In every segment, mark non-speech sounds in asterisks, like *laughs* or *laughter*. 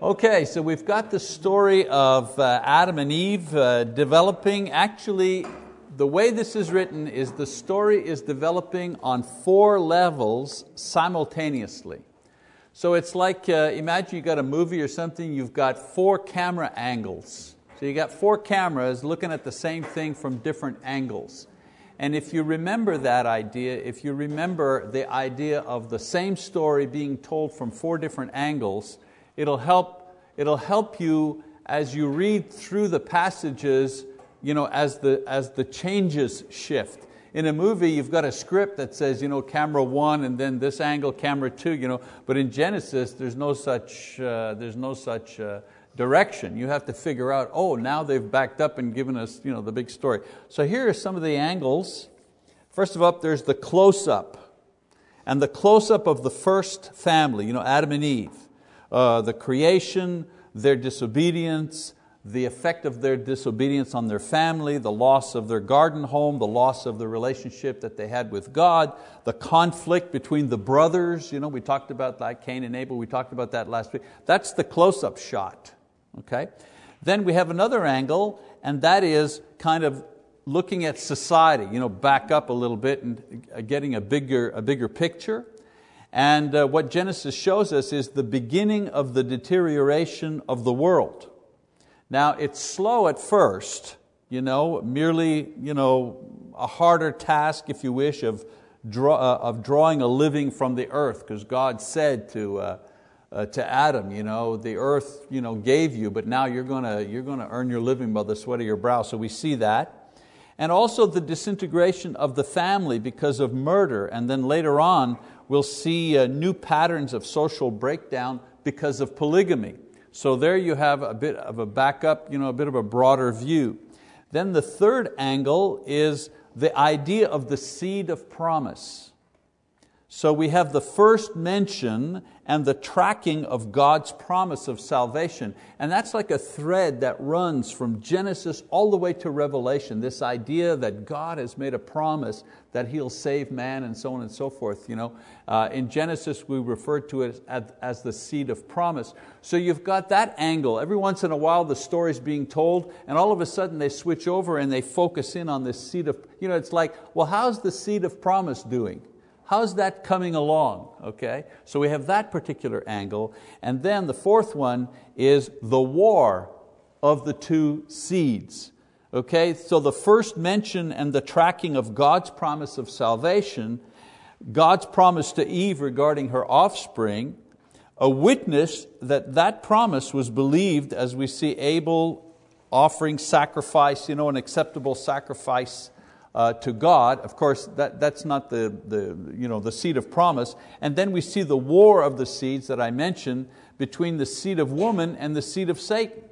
Okay, so we've got the story of uh, Adam and Eve uh, developing. Actually, the way this is written is the story is developing on four levels simultaneously. So it's like, uh, imagine you got a movie or something, you've got four camera angles. So you got four cameras looking at the same thing from different angles. And if you remember that idea, if you remember the idea of the same story being told from four different angles, it'll help, it'll help you as you read through the passages you know, as, the, as the changes shift. In a movie, you've got a script that says you know, camera one and then this angle, camera two, you know, but in Genesis, there's no such, uh, there's no such uh, direction. You have to figure out, oh, now they've backed up and given us you know, the big story. So here are some of the angles. First of all, there's the close-up. And the close-up of the first family, you know, Adam and Eve. Uh, the creation, their disobedience, the effect of their disobedience on their family, the loss of their garden home, the loss of the relationship that they had with God, the conflict between the brothers. You know, we talked about that, Cain and Abel, we talked about that last week. That's the close-up shot. Okay? Then we have another angle, and that is kind of looking at society, you know, back up a little bit and getting a bigger, a bigger picture. And uh, what Genesis shows us is the beginning of the deterioration of the world. Now, it's slow at first, you know, merely you know, a harder task, if you wish, of, draw, uh, of drawing a living from the earth, because God said to, uh, uh, to Adam, you know, the earth you know, gave you, but now you're going you're going to earn your living by the sweat of your brow. So we see that. And also the disintegration of the family because of murder. And then later on, we'll see uh, new patterns of social breakdown because of polygamy. So there you have a bit of a backup, you know, a bit of a broader view. Then the third angle is the idea of the seed of promise. So we have the first mention and the tracking of God's promise of salvation. And that's like a thread that runs from Genesis all the way to Revelation, this idea that God has made a promise that He'll save man and so on and so forth. You know? Uh, in Genesis, we refer to it as, as the seed of promise. So you've got that angle. Every once in a while, the story's being told, and all of a sudden they switch over and they focus in on this seed of, you know, it's like, well, how's the seed of promise doing? How's that coming along? Okay, so we have that particular angle. And then the fourth one is the war of the two seeds. Okay, so the first mention and the tracking of God's promise of salvation, God's promise to Eve regarding her offspring, a witness that that promise was believed as we see Abel offering sacrifice, you know, an acceptable sacrifice uh, to God. Of course, that, that's not the, the, you know, the seed of promise. And then we see the war of the seeds that I mentioned between the seed of woman and the seed of Satan.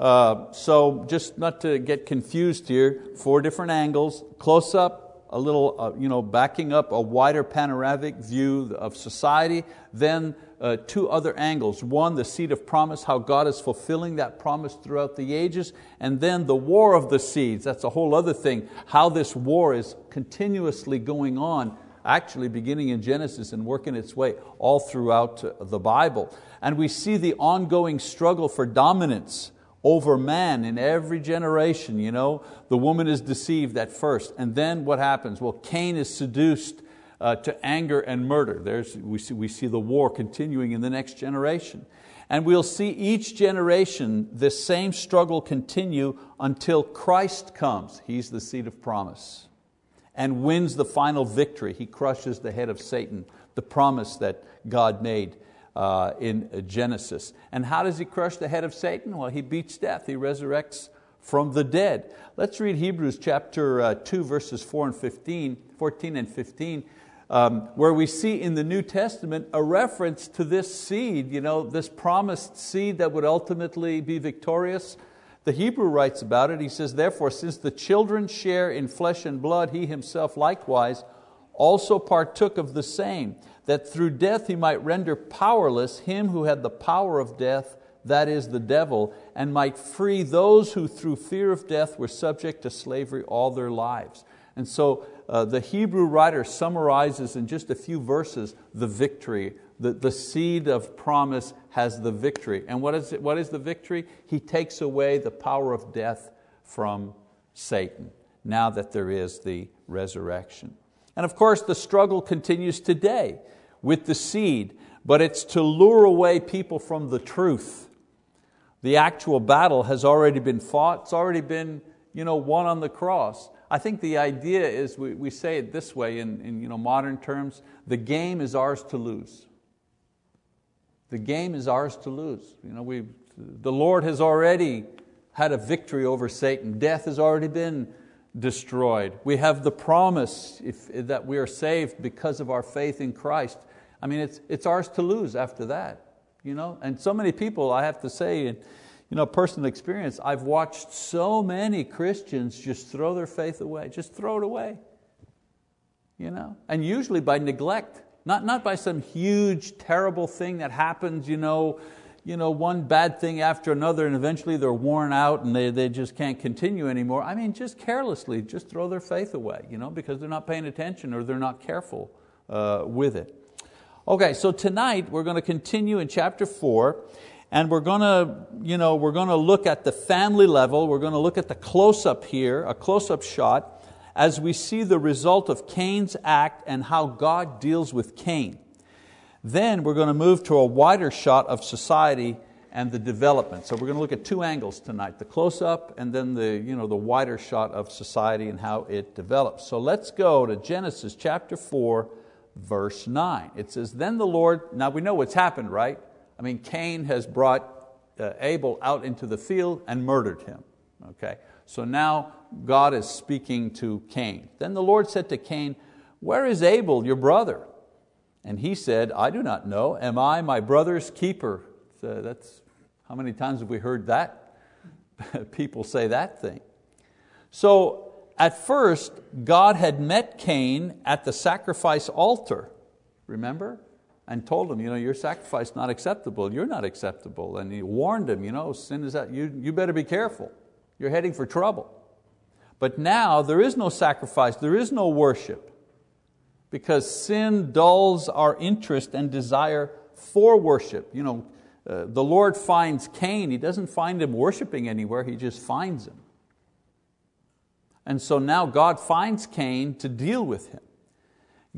Uh, so just not to get confused here, four different angles, close up, a little, uh, you know, backing up a wider panoramic view of society, then uh, two other angles. One, the seed of promise, how God is fulfilling that promise throughout the ages, and then the war of the seeds. That's a whole other thing, how this war is continuously going on, actually beginning in Genesis and working its way all throughout uh, the Bible. And we see the ongoing struggle for dominance over man in every generation. You know, the woman is deceived at first, and then what happens? Well, Cain is seduced uh, to anger and murder. There's, we, see, we see the war continuing in the next generation. And we'll see each generation this same struggle continue until Christ comes. He's the seed of promise and wins the final victory. He crushes the head of Satan, the promise that God made uh, in Genesis. And how does He crush the head of Satan? Well, He beats death, He resurrects from the dead. Let's read Hebrews chapter uh, 2, verses 4 and 15, 14 and 15 um, where we see in the New Testament a reference to this seed, you know, this promised seed that would ultimately be victorious. The Hebrew writes about it, he says, Therefore, since the children share in flesh and blood, he himself likewise also partook of the same, that through death he might render powerless him who had the power of death, that is, the devil, and might free those who through fear of death were subject to slavery all their lives. And so uh, the Hebrew writer summarizes in just a few verses the victory the, the seed of promise has the victory. And what is, it, what is the victory? He takes away the power of death from Satan, now that there is the resurrection. And of course, the struggle continues today with the seed, but it's to lure away people from the truth. The actual battle has already been fought, it's already been you know, won on the cross. I think the idea is, we, we say it this way in, in you know, modern terms, the game is ours to lose. The game is ours to lose. You know, we, the Lord has already had a victory over Satan. Death has already been destroyed. We have the promise if, that we are saved because of our faith in Christ. I mean, it's, it's ours to lose after that. You know? And so many people, I have to say, you know, personal experience, I've watched so many Christians just throw their faith away, just throw it away. You know? And usually by neglect, not, not by some huge, terrible thing that happens, you know, you know, one bad thing after another and eventually they're worn out and they, they just can't continue anymore. I mean, just carelessly, just throw their faith away you know, because they're not paying attention or they're not careful uh, with it. Okay, so tonight we're going to continue in chapter four and we're going to, you know, we're going to look at the family level, we're going to look at the close-up here, a close-up shot, as we see the result of Cain's act and how God deals with Cain. Then we're going to move to a wider shot of society and the development. So we're going to look at two angles tonight, the close-up and then the, you know, the wider shot of society and how it develops. So let's go to Genesis chapter 4, verse 9. It says, Then the Lord, now we know what's happened, right? I mean, Cain has brought uh, Abel out into the field and murdered him. Okay? So now God is speaking to Cain. Then the Lord said to Cain, Where is Abel, your brother? And he said, I do not know. Am I my brother's keeper? So that's, how many times have we heard that? *laughs* People say that thing. So at first, God had met Cain at the sacrifice altar. Remember? And told him, you know, your sacrifice is not acceptable, you're not acceptable. And he warned him, you know, sin is that, you, you better be careful. You're heading for trouble. But now there is no sacrifice, there is no worship because sin dulls our interest and desire for worship. You know, uh, the Lord finds Cain, He doesn't find him worshiping anywhere, He just finds him. And so now God finds Cain to deal with him.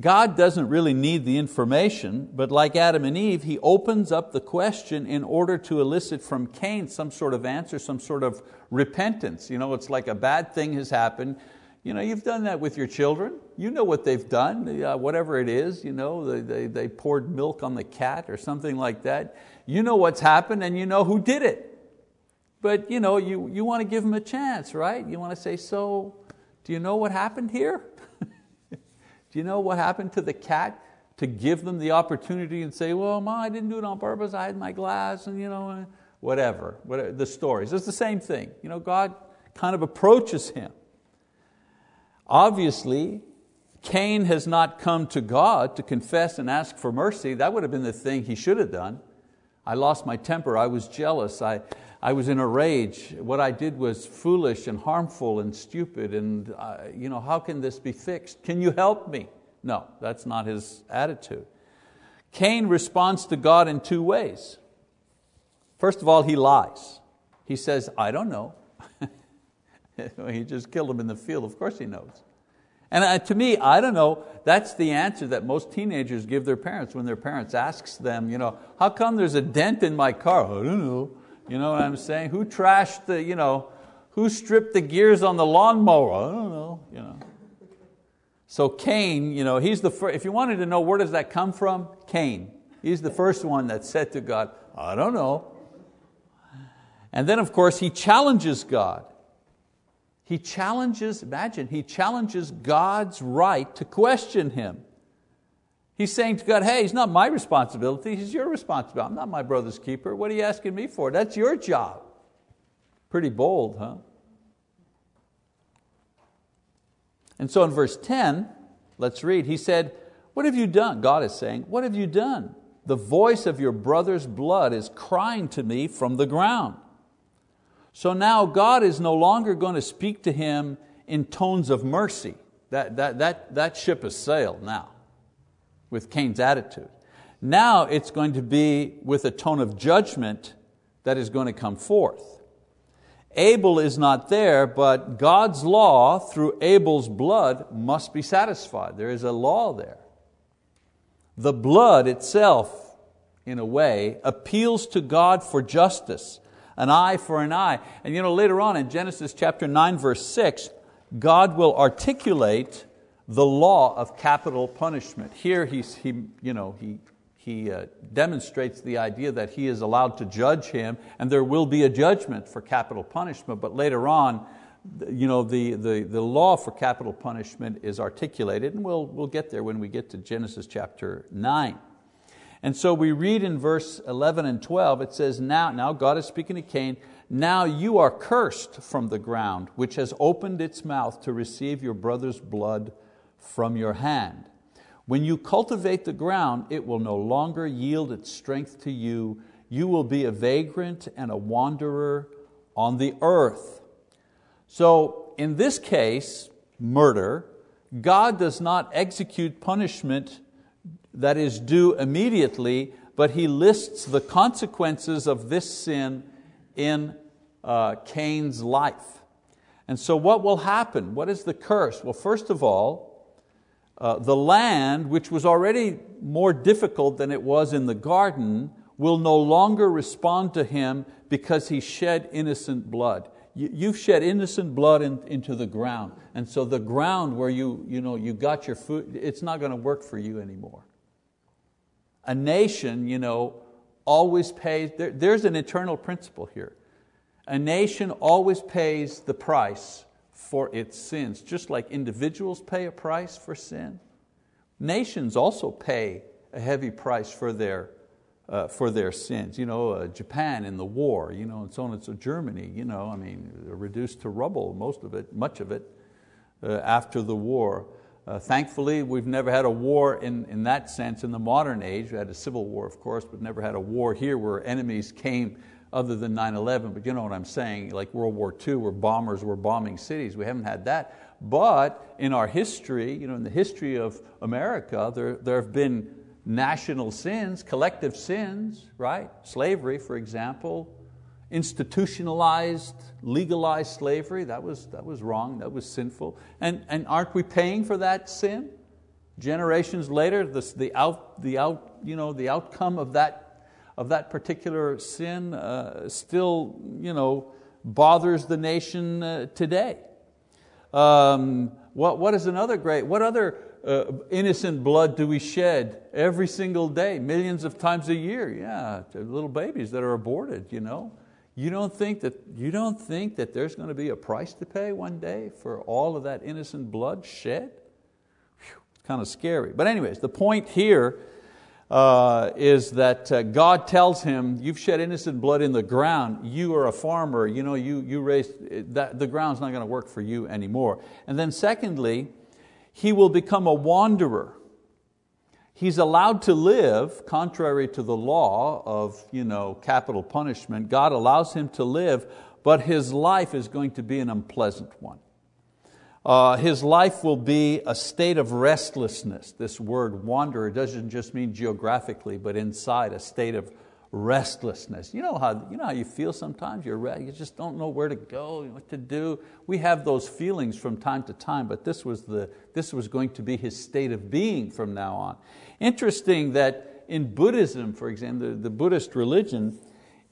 God doesn't really need the information, but like Adam and Eve, He opens up the question in order to elicit from Cain some sort of answer, some sort of repentance. You know, it's like a bad thing has happened, you know, you've done that with your children. You know what they've done, uh, whatever it is. You know, they, they, they poured milk on the cat or something like that. You know what's happened and you know who did it. But you, know, you, you want to give them a chance, right? You want to say, so, do you know what happened here? Do you know what happened to the cat? To give them the opportunity and say, well, Ma, I didn't do it on purpose, I had my glass, and you know, whatever, whatever the stories. It's the same thing. You know, God kind of approaches him Obviously, Cain has not come to God to confess and ask for mercy. That would have been the thing he should have done. I lost my temper, I was jealous, I, I was in a rage. What I did was foolish and harmful and stupid, and uh, you know, how can this be fixed? Can you help me? No, that's not his attitude. Cain responds to God in two ways. First of all, he lies. He says, I don't know. *laughs* he just killed him in the field, of course he knows. And uh, to me, I don't know, that's the answer that most teenagers give their parents when their parents asks them, you know, how come there's a dent in my car? I don't know. You know what I'm saying? Who trashed the, you know, who stripped the gears on the lawnmower? I don't know. You know. So Cain, you know, he's the first, if you wanted to know where does that come from, Cain. He's the first one that said to God, I don't know. And then of course he challenges God. He challenges, imagine, he challenges God's right to question him. He's saying to God, hey, it's not my responsibility, it's your responsibility. I'm not my brother's keeper. What are you asking me for? That's your job. Pretty bold, huh? And so in verse 10, let's read, he said, What have you done? God is saying, What have you done? The voice of your brother's blood is crying to me from the ground. So now God is no longer going to speak to him in tones of mercy. That, that, that, that ship has sailed now with Cain's attitude. Now it's going to be with a tone of judgment that is going to come forth. Abel is not there, but God's law through Abel's blood must be satisfied. There is a law there. The blood itself, in a way, appeals to God for justice, an eye for an eye. And you know, later on in Genesis chapter 9, verse 6, God will articulate the law of capital punishment. Here he's, he, you know, he he uh, demonstrates the idea that he is allowed to judge him and there will be a judgment for capital punishment, but later on, you know, the, the, the law for capital punishment is articulated, and we'll, we'll get there when we get to Genesis chapter 9. And so we read in verse 11 and 12, it says, now, now God is speaking to Cain, now you are cursed from the ground, which has opened its mouth to receive your brother's blood from your hand. When you cultivate the ground, it will no longer yield its strength to you. You will be a vagrant and a wanderer on the earth. So, in this case, murder, God does not execute punishment that is due immediately, but He lists the consequences of this sin in uh, Cain's life. And so, what will happen? What is the curse? Well, first of all, uh, the land, which was already more difficult than it was in the garden, will no longer respond to him because he shed innocent blood. You, have shed innocent blood in, into the ground, and so the ground where you, you, know, you got your food, it's not going to work for you anymore. A nation you know, always pays, there, there's an eternal principle here. A nation always pays the price for its sins. Just like individuals pay a price for sin, nations also pay a heavy price for their, uh, for their sins. You know, uh, Japan in the war, you know, and so on and so Germany, you know, I mean, reduced to rubble, most of it, much of it, uh, after the war. Uh, thankfully, we've never had a war in, in that sense in the modern age. We had a civil war, of course, but never had a war here where enemies came other than 9-11, but you know what I'm saying, like World War II where bombers were bombing cities. We haven't had that. But in our history, you know, in the history of America, there, there have been national sins, collective sins, right? Slavery, for example, institutionalized, legalized slavery, that was, that was wrong, that was sinful. And, and aren't we paying for that sin? Generations later, the, the, out, the, out, you know, the outcome of that of that particular sin uh, still you know, bothers the nation uh, today. Um, what, what is another great, what other uh, innocent blood do we shed every single day, millions of times a year? Yeah, little babies that are aborted, you know. You don't think that, you don't think that there's going to be a price to pay one day for all of that innocent blood shed? Kind of scary. But anyways, the point here uh, is that uh, God tells him, you've shed innocent blood in the ground, you are a farmer, you know, you, you raised, that, the ground's not going to work for you anymore. And then secondly, he will become a wanderer. He's allowed to live, contrary to the law of you know, capital punishment, God allows him to live, but his life is going to be an unpleasant one. Uh, his life will be a state of restlessness. This word wanderer doesn't just mean geographically, but inside, a state of restlessness. You know how you, know how you feel sometimes? You're, you just don't know where to go, what to do. We have those feelings from time to time, but this was, the, this was going to be his state of being from now on. Interesting that in Buddhism, for example, the, the Buddhist religion,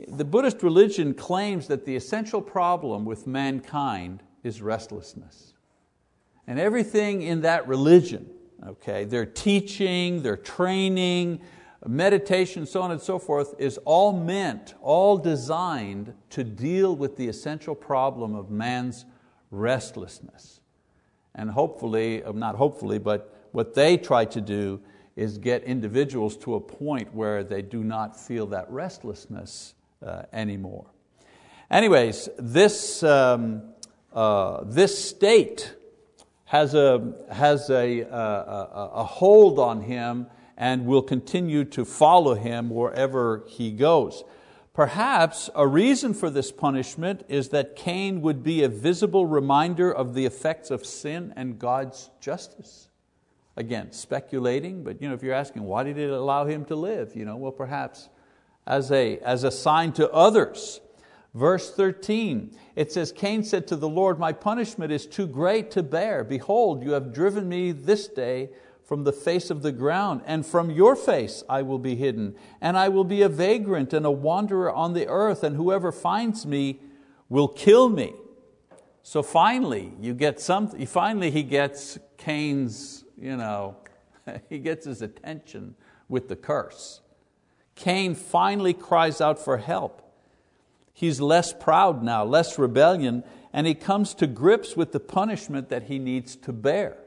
the Buddhist religion claims that the essential problem with mankind is restlessness. And everything in that religion, okay, their teaching, their training, meditation, so on and so forth, is all meant, all designed to deal with the essential problem of man's restlessness. And hopefully, uh, not hopefully, but what they try to do is get individuals to a point where they do not feel that restlessness uh, anymore. Anyways, this, um, uh, this state has a, has a, a, a hold on him and will continue to follow him wherever he goes. Perhaps a reason for this punishment is that Cain would be a visible reminder of the effects of sin and God's justice. Again, speculating, but you know, if you're asking why did it allow him to live, you know, well, perhaps as a, as a sign to others. Verse 13, it says, Cain said to the Lord, My punishment is too great to bear. Behold, you have driven me this day from the face of the ground, and from your face I will be hidden, and I will be a vagrant and a wanderer on the earth, and whoever finds me will kill me. So finally, you get some, finally he gets Cain's you know, *laughs* he gets his attention with the curse. Cain finally cries out for help. He's less proud now, less rebellion, and he comes to grips with the punishment that he needs to bear.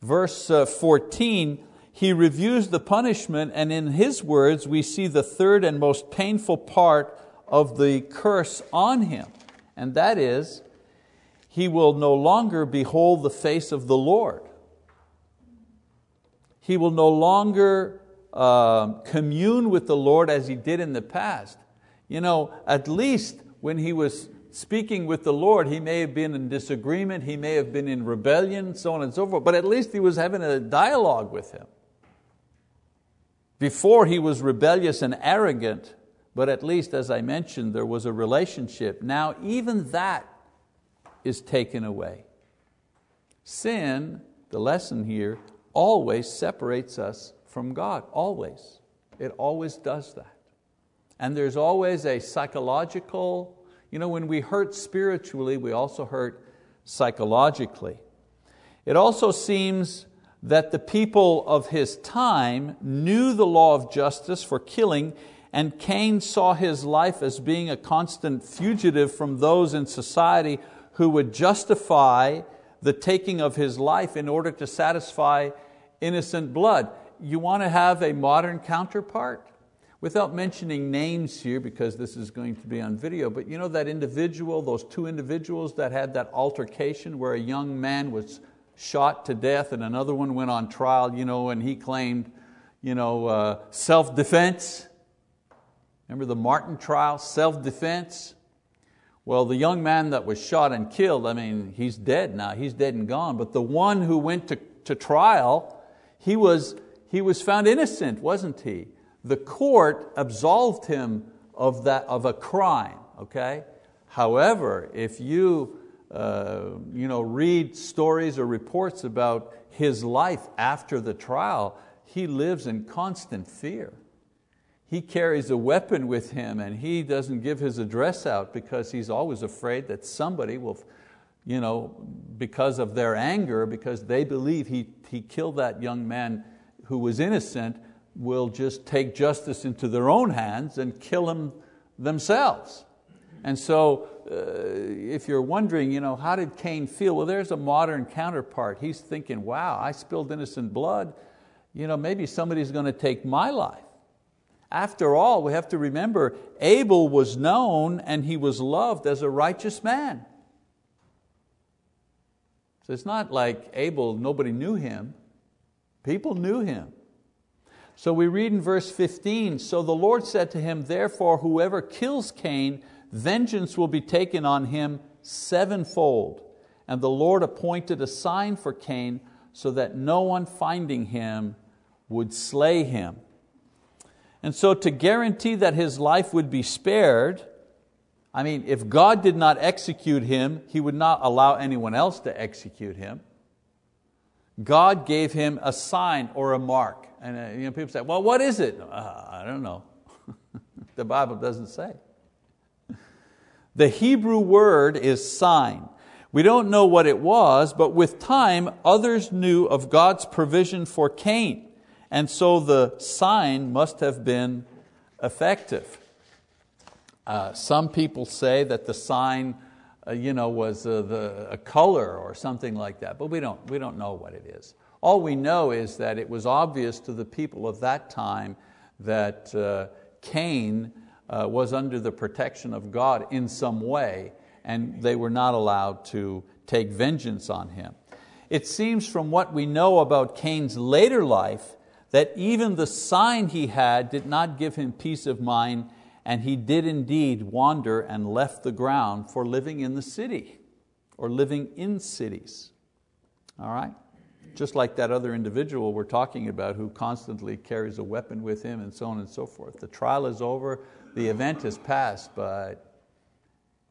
Verse uh, 14, he reviews the punishment, and in his words, we see the third and most painful part of the curse on him, and that is, he will no longer behold the face of the Lord he will no longer uh, commune with the Lord as he did in the past. You know, at least when he was speaking with the Lord, he may have been in disagreement, he may have been in rebellion, so on and so forth, but at least he was having a dialogue with him. Before he was rebellious and arrogant, but at least, as I mentioned, there was a relationship. Now, even that is taken away. Sin, the lesson here, always separates us from God, always. It always does that. And there's always a psychological, you know, when we hurt spiritually, we also hurt psychologically. It also seems that the people of his time knew the law of justice for killing, and Cain saw his life as being a constant fugitive from those in society who would justify the taking of his life in order to satisfy innocent blood. You want to have a modern counterpart? Without mentioning names here, because this is going to be on video, but you know that individual, those two individuals that had that altercation where a young man was shot to death and another one went on trial, you know, and he claimed you know, uh, self-defense. Remember the Martin trial, self-defense? Well, the young man that was shot and killed, I mean, he's dead now, he's dead and gone. But the one who went to, to trial, he was, he was found innocent, wasn't he? The court absolved him of, that, of a crime, okay? However, if you, uh, you know, read stories or reports about his life after the trial, he lives in constant fear he carries a weapon with him and he doesn't give his address out because he's always afraid that somebody will, you know, because of their anger, because they believe he, he killed that young man who was innocent, will just take justice into their own hands and kill him themselves. And so, uh, if you're wondering, you know, how did Cain feel? Well, there's a modern counterpart. He's thinking, wow, I spilled innocent blood. You know, maybe somebody's going to take my life. After all, we have to remember Abel was known and he was loved as a righteous man. So it's not like Abel, nobody knew him. People knew him. So we read in verse 15, so the Lord said to him, therefore whoever kills Cain, vengeance will be taken on him sevenfold. And the Lord appointed a sign for Cain so that no one finding him would slay him. And so to guarantee that his life would be spared, I mean, if God did not execute him, He would not allow anyone else to execute him. God gave him a sign or a mark. And uh, you know, people say, well, what is it? Uh, I don't know. *laughs* the Bible doesn't say. The Hebrew word is sign. We don't know what it was, but with time, others knew of God's provision for Cain. And so the sign must have been effective. Uh, some people say that the sign you know, was uh, the, a color or something like that, but we don't, we don't know what it is. All we know is that it was obvious to the people of that time that uh, Cain uh, was under the protection of God in some way, and they were not allowed to take vengeance on him. It seems from what we know about Cain's later life that even the sign he had did not give him peace of mind, and he did indeed wander and left the ground for living in the city or living in cities. All right? just like that other individual we're talking about who constantly carries a weapon with him and so on and so forth. The trial is over, the event has passed, but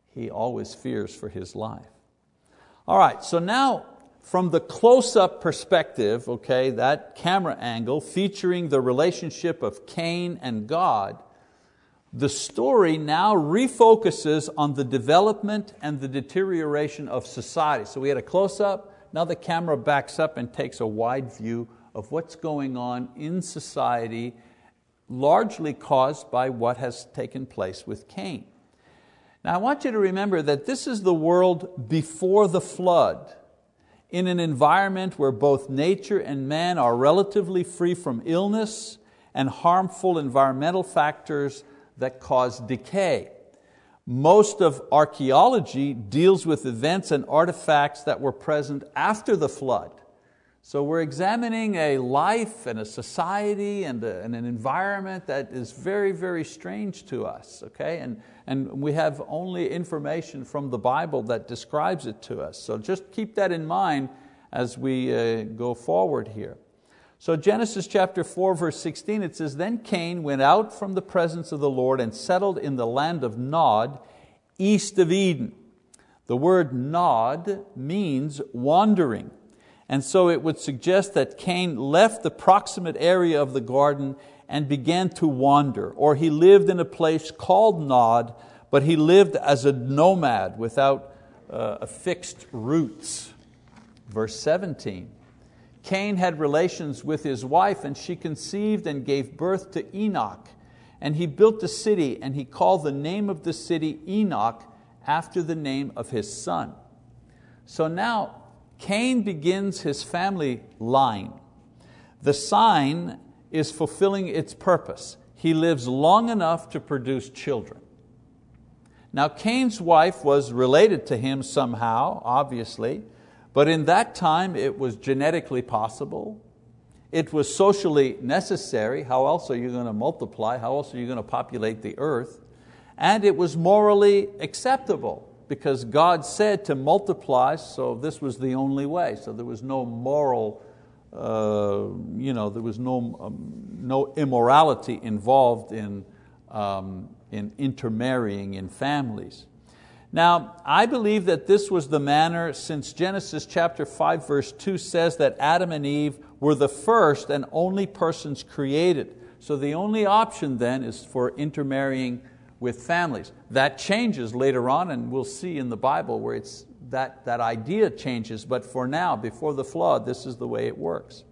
he always fears for his life. All right, so now from the close-up perspective, okay, that camera angle featuring the relationship of Cain and God, the story now refocuses on the development and the deterioration of society. So we had a close-up, now the camera backs up and takes a wide view of what's going on in society, largely caused by what has taken place with Cain. Now I want you to remember that this is the world before the flood, in an environment where both nature and man are relatively free from illness and harmful environmental factors that cause decay. Most of archaeology deals with events and artifacts that were present after the flood. So we're examining a life and a society and, a, and, an environment that is very, very strange to us. Okay? And, and we have only information from the Bible that describes it to us. So just keep that in mind as we uh, go forward here. So Genesis chapter 4 verse 16 it says, Then Cain went out from the presence of the Lord and settled in the land of Nod, east of Eden. The word Nod means wandering. And so it would suggest that Cain left the proximate area of the garden and began to wander, or he lived in a place called Nod, but he lived as a nomad without uh, fixed roots. Verse 17, Cain had relations with his wife, and she conceived and gave birth to Enoch. And he built a city, and he called the name of the city Enoch after the name of his son. So now Cain begins his family line. The sign is fulfilling its purpose. He lives long enough to produce children. Now, Cain's wife was related to him somehow, obviously, but in that time it was genetically possible. It was socially necessary. How else are you going to multiply? How else are you going to populate the earth? And it was morally acceptable because God said to multiply, so this was the only way. So there was no moral, uh, you know, there was no, um, no immorality involved in, um, in intermarrying in families. Now, I believe that this was the manner since Genesis chapter 5 verse 2 says that Adam and Eve were the first and only persons created. So the only option then is for intermarrying with families. That changes later on and we'll see in the Bible where it's, that, that idea changes, but for now, before the flood, this is the way it works.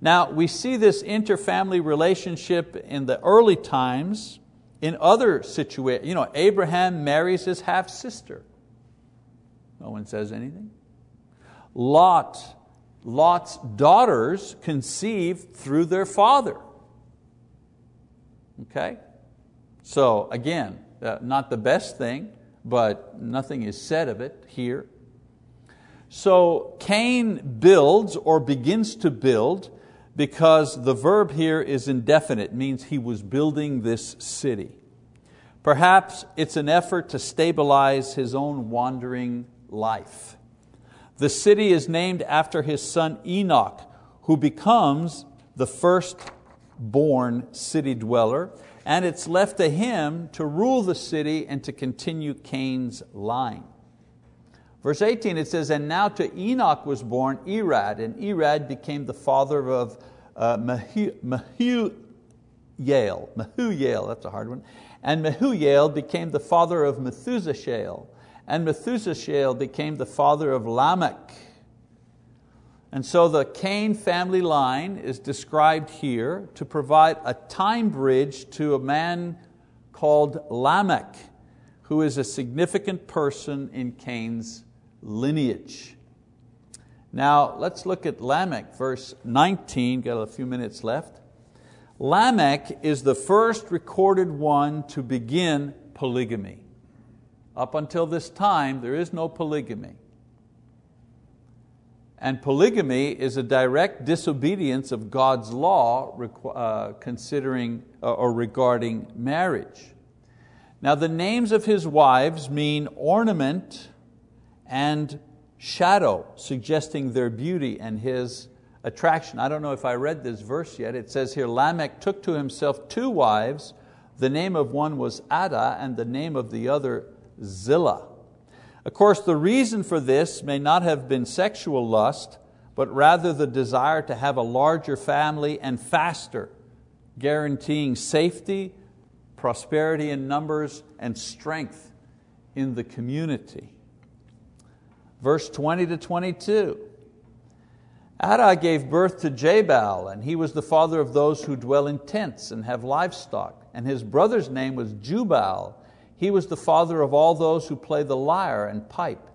Now, we see this interfamily relationship in the early times in other situations, you know, Abraham marries his half sister. No one says anything. Lot, Lot's daughters conceived through their father. Okay? So again, uh, not the best thing, but nothing is said of it here. So Cain builds or begins to build because the verb here is indefinite, means he was building this city. Perhaps it's an effort to stabilize his own wandering life. The city is named after his son Enoch, who becomes the first born city dweller, and it's left to him to rule the city and to continue Cain's line. Verse 18 it says, And now to Enoch was born Irad, and Irad became the father of uh, Mehujael. Mehujael, that's a hard one. And Mehujael became the father of Methushael, and Methushael became the father of Lamech. And so the Cain family line is described here to provide a time bridge to a man called Lamech, who is a significant person in Cain's lineage. Now let's look at Lamech, verse 19, got a few minutes left. Lamech is the first recorded one to begin polygamy. Up until this time, there is no polygamy. And polygamy is a direct disobedience of God's law uh, considering uh, or regarding marriage. Now, the names of his wives mean ornament and shadow, suggesting their beauty and his attraction. I don't know if I read this verse yet. It says here Lamech took to himself two wives. The name of one was Adah, and the name of the other Zillah. Of course, the reason for this may not have been sexual lust, but rather the desire to have a larger family and faster, guaranteeing safety, prosperity in numbers, and strength in the community. Verse 20 to 22. Adah gave birth to Jabal, and he was the father of those who dwell in tents and have livestock. And his brother's name was Jubal. He was the father of all those who play the lyre and pipe.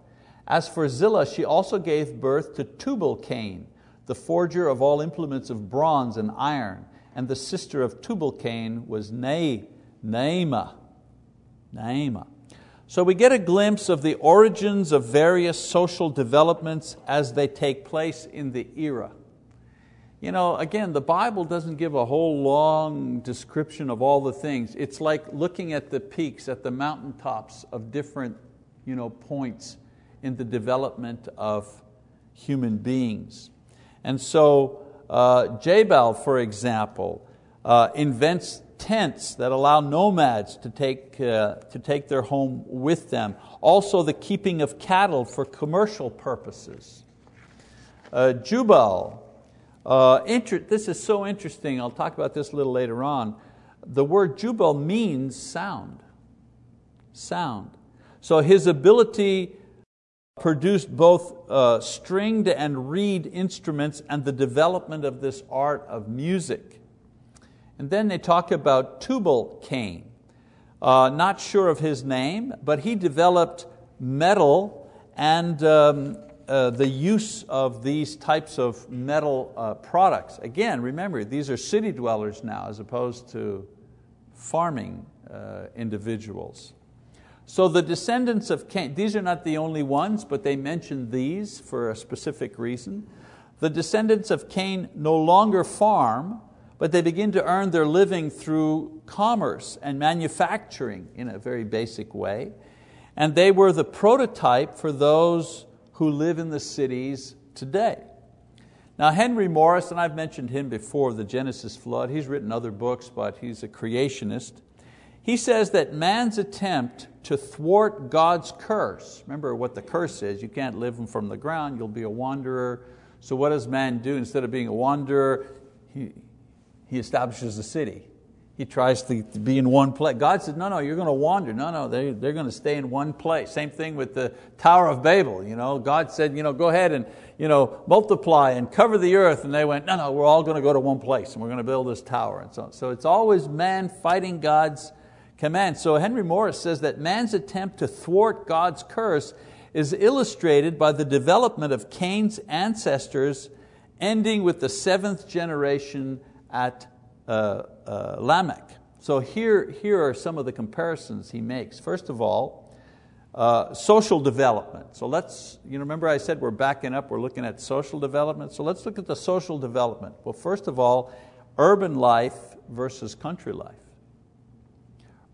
As for Zillah, she also gave birth to Tubal Cain, the forger of all implements of bronze and iron, and the sister of Tubal Cain was Naamah. Naamah. So we get a glimpse of the origins of various social developments as they take place in the era. You know, again, the Bible doesn't give a whole long description of all the things. It's like looking at the peaks, at the mountaintops of different you know, points in the development of human beings. And so uh, Jabal, for example, uh, invents tents that allow nomads to take, uh, to take their home with them. Also the keeping of cattle for commercial purposes. Uh, Jubal, uh, this is so interesting, I'll talk about this a little later on. The word Jubal means sound. Sound. So his ability produced both uh, stringed and reed instruments and the development of this art of music. And then they talk about Tubal Cain. Uh, not sure of his name, but he developed metal and um, uh, the use of these types of metal uh, products. Again, remember, these are city dwellers now as opposed to farming uh, individuals. So the descendants of Cain, these are not the only ones, but they mention these for a specific reason. The descendants of Cain no longer farm, but they begin to earn their living through commerce and manufacturing in a very basic way. And they were the prototype for those who live in the cities today. Now, Henry Morris, and I've mentioned him before, the Genesis flood, he's written other books, but he's a creationist. He says that man's attempt to thwart God's curse, remember what the curse is, you can't live from the ground, you'll be a wanderer. So what does man do? Instead of being a wanderer, he, he establishes a city. He tries to, to be in one place. God said, no, no, you're going to wander. No, no, they, they're going to stay in one place. Same thing with the Tower of Babel. You know, God said, you know, go ahead and you know, multiply and cover the earth. And they went, no, no, we're all going to go to one place and we're going to build this tower. And so, so it's always man fighting God's command. So Henry Morris says that man's attempt to thwart God's curse is illustrated by the development of Cain's ancestors ending with the seventh generation at uh, uh, Lamech. So here, here are some of the comparisons he makes. First of all, uh, social development. So let's, you remember I said we're backing up, we're looking at social development. So let's look at the social development. Well, first of all, urban life versus country life.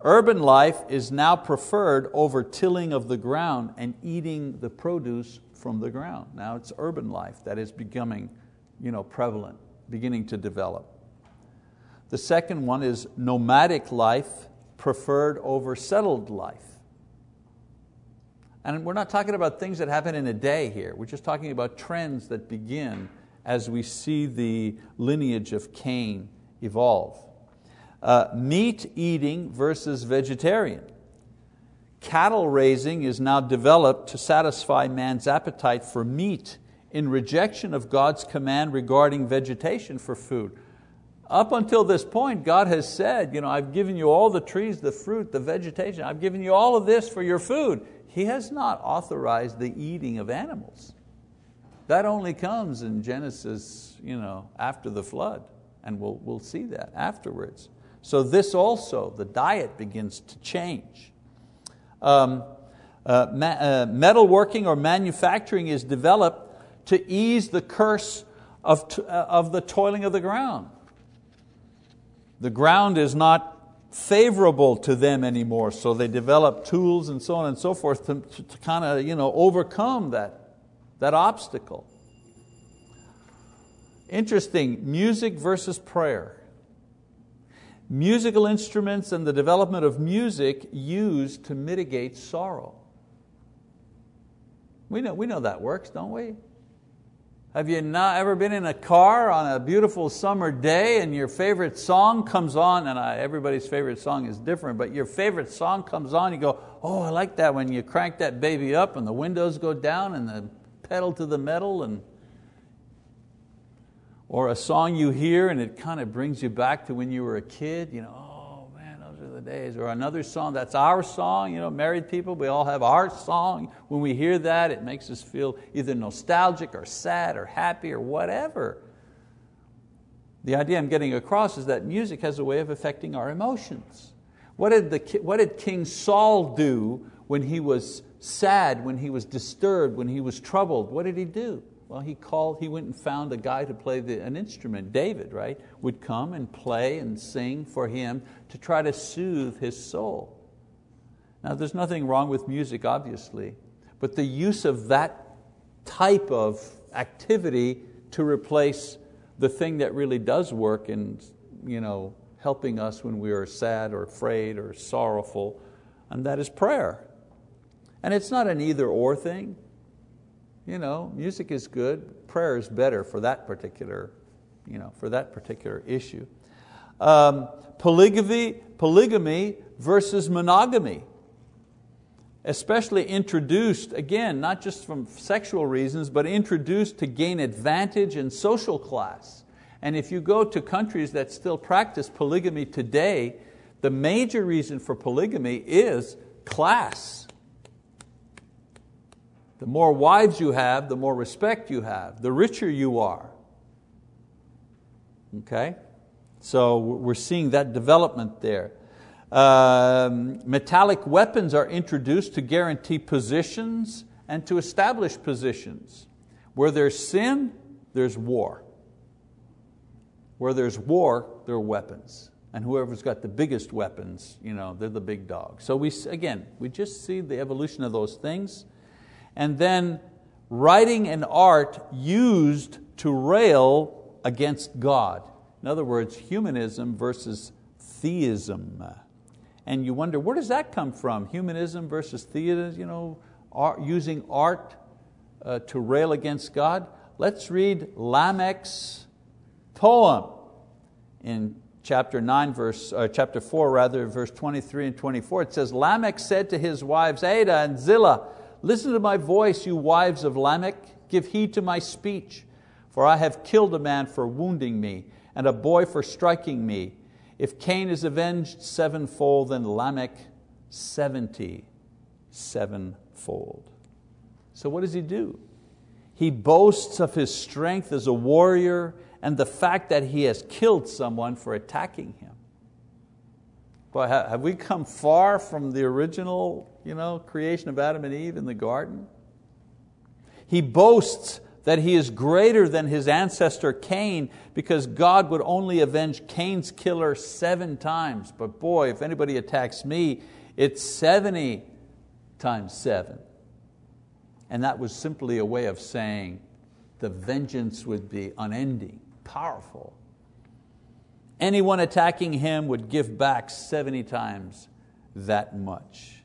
Urban life is now preferred over tilling of the ground and eating the produce from the ground. Now it's urban life that is becoming you know, prevalent, beginning to develop. The second one is nomadic life preferred over settled life. And we're not talking about things that happen in a day here. We're just talking about trends that begin as we see the lineage of Cain evolve. Uh, meat eating versus vegetarian. Cattle raising is now developed to satisfy man's appetite for meat in rejection of God's command regarding vegetation for food. Up until this point, God has said, you know, I've given you all the trees, the fruit, the vegetation, I've given you all of this for your food. He has not authorized the eating of animals. That only comes in Genesis you know, after the flood, and we'll, we'll see that afterwards. So this also, the diet begins to change. Um, uh, ma- uh, metalworking or manufacturing is developed to ease the curse of, t- uh, of the toiling of the ground. The ground is not favorable to them anymore, so they develop tools and so on and so forth to, to, to kind of you know, overcome that, that obstacle. Interesting, music versus prayer. Musical instruments and the development of music used to mitigate sorrow. We know, we know that works, don't we? Have you not ever been in a car on a beautiful summer day and your favorite song comes on, and I, everybody's favorite song is different, but your favorite song comes on, you go, oh, I like that when you crank that baby up and the windows go down and the pedal to the metal and or a song you hear and it kind of brings you back to when you were a kid, you know, those are the days. Or another song, that's our song, you know, married people, we all have our song. When we hear that, it makes us feel either nostalgic or sad or happy or whatever. The idea I'm getting across is that music has a way of affecting our emotions. What did, the, what did King Saul do when he was sad, when he was disturbed, when he was troubled? What did he do? Well, he called, he went and found a guy to play the, an instrument. David, right, would come and play and sing for him to try to soothe his soul. Now, there's nothing wrong with music, obviously, but the use of that type of activity to replace the thing that really does work in you know, helping us when we are sad or afraid or sorrowful, and that is prayer. And it's not an either or thing you know, music is good, prayer is better for that particular, you know, for that particular issue. Um, polygamy, polygamy versus monogamy, especially introduced, again, not just from sexual reasons, but introduced to gain advantage in social class. And if you go to countries that still practice polygamy today, the major reason for polygamy is class. The more wives you have, the more respect you have, the richer you are. Okay? So we're seeing that development there. Um, metallic weapons are introduced to guarantee positions and to establish positions. Where there's sin, there's war. Where there's war, there are weapons. And whoever's got the biggest weapons, you know, they're the big dog. So we, again, we just see the evolution of those things and then writing an art used to rail against God. In other words, humanism versus theism. And you wonder, where does that come from? Humanism versus theism, you know, art, using art uh, to rail against God? Let's read Lamech's poem in chapter 9, verse, uh, chapter 4, rather, verse 23 and 24. It says, Lamech said to his wives, Adah and Zillah, Listen to my voice, you wives of Lamech. Give heed to my speech. For I have killed a man for wounding me, and a boy for striking me. If Cain is avenged sevenfold, then Lamech seventy sevenfold. So what does he do? He boasts of his strength as a warrior and the fact that he has killed someone for attacking him. Boy, have we come far from the original you know, creation of Adam and Eve in the garden? He boasts that he is greater than his ancestor Cain because God would only avenge Cain's killer seven times. But boy, if anybody attacks me, it's 70 times seven. And that was simply a way of saying the vengeance would be unending, powerful. Anyone attacking him would give back 70 times that much.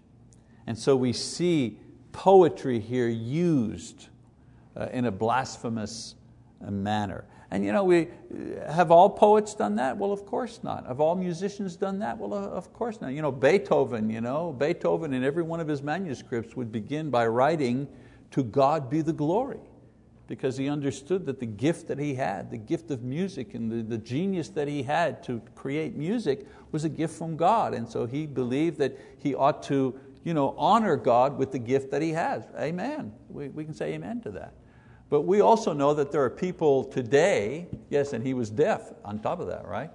And so we see poetry here used uh, in a blasphemous uh, manner. And you know, we, uh, have all poets done that? Well, of course not. Have all musicians done that? Well, of course not. You know, Beethoven, you know, Beethoven in every one of his manuscripts would begin by writing, to God be the glory because he understood that the gift that he had, the gift of music and the, the genius that he had to create music was a gift from God. And so he believed that he ought to you know, honor God with the gift that He has. Amen. We, we can say amen to that. But we also know that there are people today, yes, and he was deaf on top of that, right?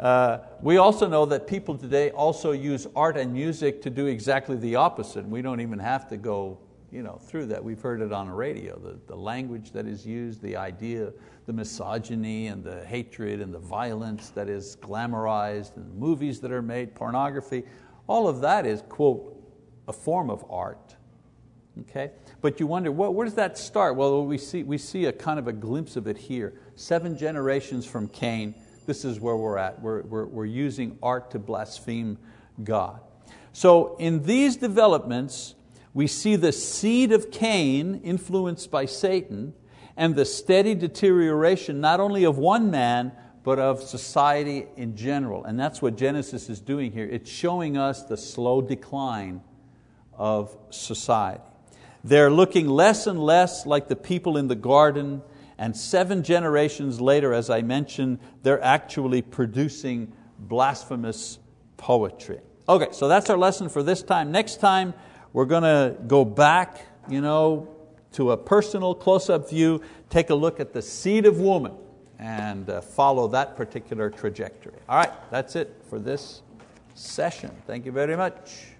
Uh, we also know that people today also use art and music to do exactly the opposite. We don't even have to go you know, through that. We've heard it on the radio, the, the language that is used, the idea, the misogyny and the hatred and the violence that is glamorized, and the movies that are made, pornography, all of that is, quote, a form of art. Okay? But you wonder, well, where does that start? Well, we see, we see a kind of a glimpse of it here. Seven generations from Cain, this is where we're at. We're, we're, we're using art to blaspheme God. So in these developments, we see the seed of Cain influenced by Satan and the steady deterioration not only of one man, but of society in general. And that's what Genesis is doing here. It's showing us the slow decline of society. They're looking less and less like the people in the garden, and seven generations later, as I mentioned, they're actually producing blasphemous poetry. Okay, so that's our lesson for this time. Next time, we're going to go back you know, to a personal close-up view, take a look at the seed of woman and uh, follow that particular trajectory. All right, that's it for this session. Thank you very much.